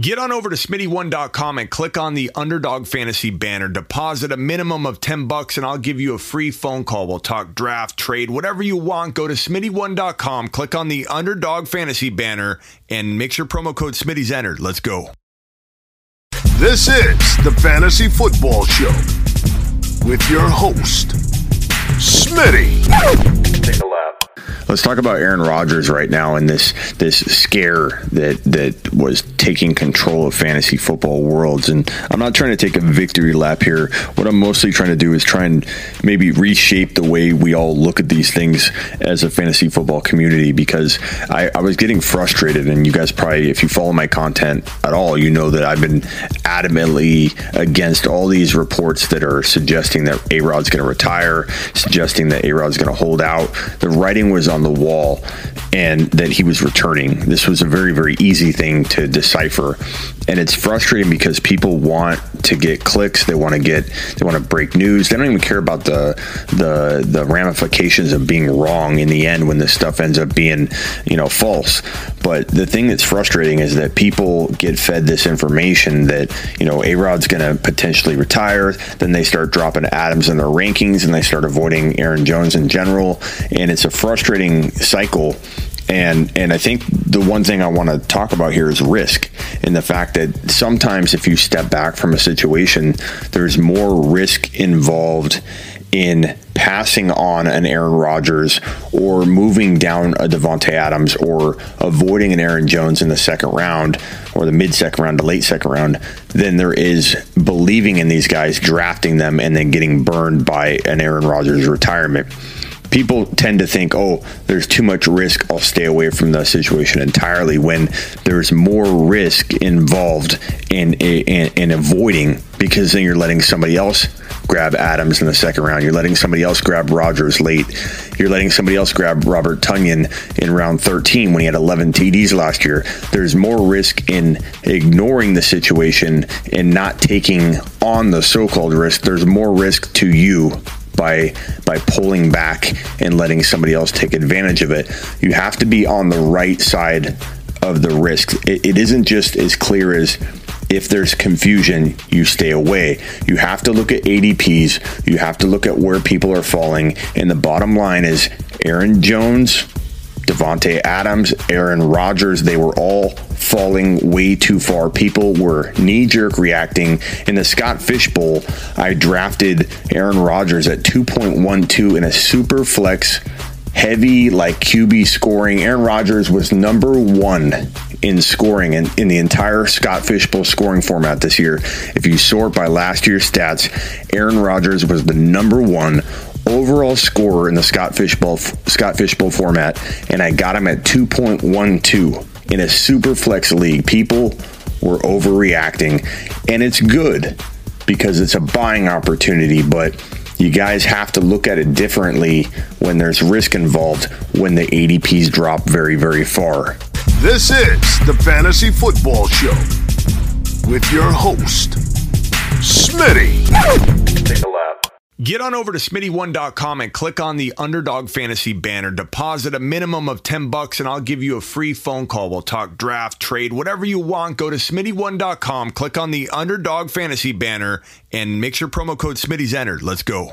Get on over to smitty1.com and click on the Underdog Fantasy banner. Deposit a minimum of 10 bucks and I'll give you a free phone call. We'll talk draft, trade, whatever you want. Go to smitty1.com, click on the Underdog Fantasy banner, and make sure promo code Smitty's entered. Let's go. This is the Fantasy Football Show with your host, Smitty. Let's talk about Aaron Rodgers right now and this this scare that that was taking control of fantasy football worlds. And I'm not trying to take a victory lap here. What I'm mostly trying to do is try and maybe reshape the way we all look at these things as a fantasy football community because I, I was getting frustrated. And you guys probably, if you follow my content at all, you know that I've been adamantly against all these reports that are suggesting that A Rod's going to retire, suggesting that A Rod's going to hold out. The writing was on on the wall and that he was returning. This was a very, very easy thing to decipher. And it's frustrating because people want to get clicks, they want to get they want to break news. They don't even care about the the the ramifications of being wrong in the end when this stuff ends up being, you know, false. But the thing that's frustrating is that people get fed this information that, you know, A Rod's gonna potentially retire, then they start dropping Adams in their rankings and they start avoiding Aaron Jones in general. And it's a frustrating cycle. And and I think the one thing I want to talk about here is risk and the fact that sometimes if you step back from a situation, there's more risk involved in passing on an Aaron Rodgers or moving down a Davante Adams or avoiding an Aaron Jones in the second round or the mid second round to late second round than there is believing in these guys, drafting them, and then getting burned by an Aaron Rodgers retirement people tend to think, oh, there's too much risk. I'll stay away from the situation entirely when there's more risk involved in, in, in avoiding because then you're letting somebody else grab Adams in the second round. You're letting somebody else grab Rodgers late. You're letting somebody else grab Robert Tonyan in round 13 when he had 11 TDs last year. There's more risk in ignoring the situation and not taking on the so called risk. There's more risk to you by by pulling back and letting somebody else take advantage of it. You have to be on the right side of the risk. it, it isn't just as clear as if there's confusion, you stay away. You have to look at ADPs. You have to look at where people are falling. And the bottom line is Aaron Jones, Davante Adams, Aaron Rodgers, they were all falling way too far. People were knee jerk reacting. In the Scott Fish Bowl, I drafted Aaron Rodgers at 2.12 in a super flex heavy like QB scoring. Aaron Rodgers was number one in scoring in, in the entire Scott Fish Bowl scoring format this year. If you sort by last year's stats, Aaron Rodgers was the number one overall scorer in the Scott Fish Bowl Scott Fish Bowl format, and I got him at 2.12 in a super flex league. People were overreacting, and it's good because it's a buying opportunity, but you guys have to look at it differently when there's risk involved when the ADPs drop very, very far. This is the Fantasy Football Show with your host, Smitty. Get on over to smitty1.com and click on the Underdog Fantasy banner. Deposit a minimum of 10 bucks and I'll give you a free phone call. We'll talk draft, trade, whatever you want. Go to smitty1.com, click on the Underdog Fantasy banner and make sure promo code Smitty's entered. Let's go.